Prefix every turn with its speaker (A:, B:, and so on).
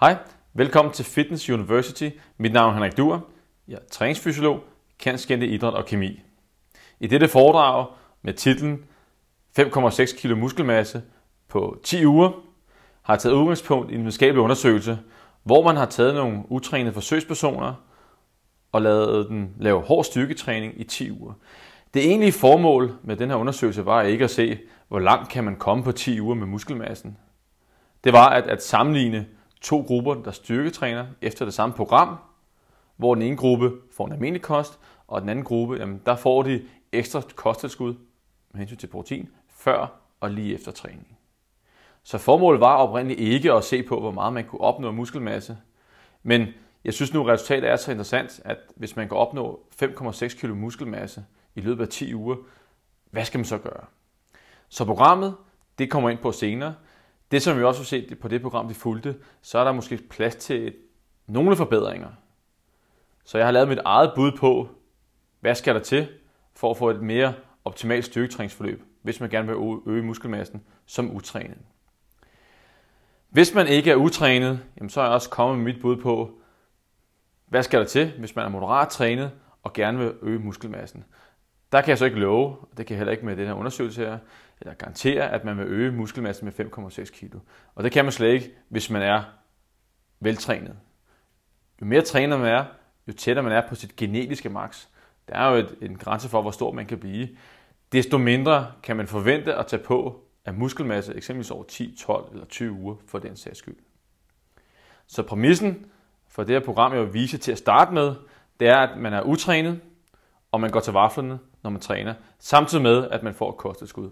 A: Hej, velkommen til Fitness University. Mit navn er Henrik Duer. Jeg er træningsfysiolog, kendt idræt og kemi. I dette foredrag med titlen 5,6 kg muskelmasse på 10 uger har jeg taget udgangspunkt i en videnskabelig undersøgelse, hvor man har taget nogle utrænede forsøgspersoner og lavet den lave hård styrketræning i 10 uger. Det egentlige formål med den her undersøgelse var ikke at se, hvor langt kan man komme på 10 uger med muskelmassen. Det var at, at sammenligne to grupper, der styrketræner efter det samme program, hvor den ene gruppe får en almindelig kost, og den anden gruppe, jamen, der får de ekstra kosttilskud med hensyn til protein, før og lige efter træning. Så formålet var oprindeligt ikke at se på, hvor meget man kunne opnå muskelmasse, men jeg synes nu, at resultatet er så interessant, at hvis man kan opnå 5,6 kg muskelmasse i løbet af 10 uger, hvad skal man så gøre? Så programmet, det kommer ind på senere, det, som vi også har set på det program, vi fulgte, så er der måske plads til nogle forbedringer. Så jeg har lavet mit eget bud på, hvad skal der til for at få et mere optimalt styrketræningsforløb, hvis man gerne vil øge muskelmassen som utrænet. Hvis man ikke er utrænet, jamen så er jeg også kommet med mit bud på, hvad skal der til, hvis man er moderat trænet og gerne vil øge muskelmassen. Der kan jeg så ikke love, og det kan jeg heller ikke med den her undersøgelse her, eller garantere, at man vil øge muskelmassen med 5,6 kg. Og det kan man slet ikke, hvis man er veltrænet. Jo mere trænet man er, jo tættere man er på sit genetiske max. Der er jo et, en grænse for, hvor stor man kan blive. Desto mindre kan man forvente at tage på af muskelmasse, eksempelvis over 10, 12 eller 20 uger for den sags skyld. Så præmissen for det her program, jeg vil vise til at starte med, det er, at man er utrænet, og man går til vaflerne, når man træner, samtidig med, at man får et kosttilskud.